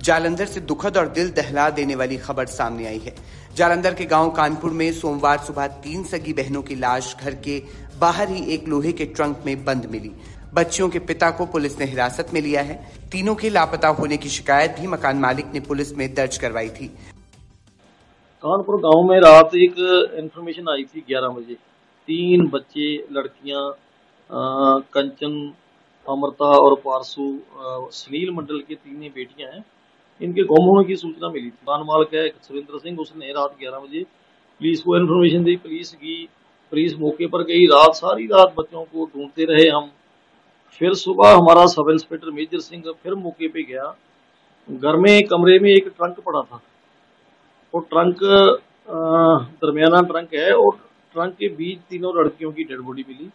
जालंधर से दुखद और दिल दहला देने वाली खबर सामने आई है। जालंधर के गाँव कानपुर में सोमवार सुबह तीन सगी बहनों की लाश घर के बाहर ही एक लोहे के ट्रंक में बंद मिली। बच्चियों के पिता को पुलिस ने हिरासत में लिया है। तीनों के लापता होने की शिकायत भी मकान मालिक ने पुलिस में दर्ज करवाई थी। कानपुर गाँव में रात एक इंफॉर्मेशन आई थी 11 बजे। तीन बच्चे, लड़कियाँ कंचन अमृता और पारसू सुनील मंडल की तीन बेटियाँ हैं। इनके गुम होने की सूचना मिली थी। दुकान मालिक है सुरेंद्र सिंह, उसने रात ग्यारह बजे पुलिस को इन्फॉर्मेशन दी। पुलिस की, पुलिस मौके पर गई। रात, सारी रात बच्चों को ढूंढते रहे हम। फिर सुबह हमारा सब इंस्पेक्टर मेजर सिंह फिर मौके पे गया। घर में, कमरे में एक ट्रंक पड़ा था। वो ट्रंक दरमियाना ट्रंक है और ट्रंक के बीच तीनों लड़कियों की डेड बॉडी मिली।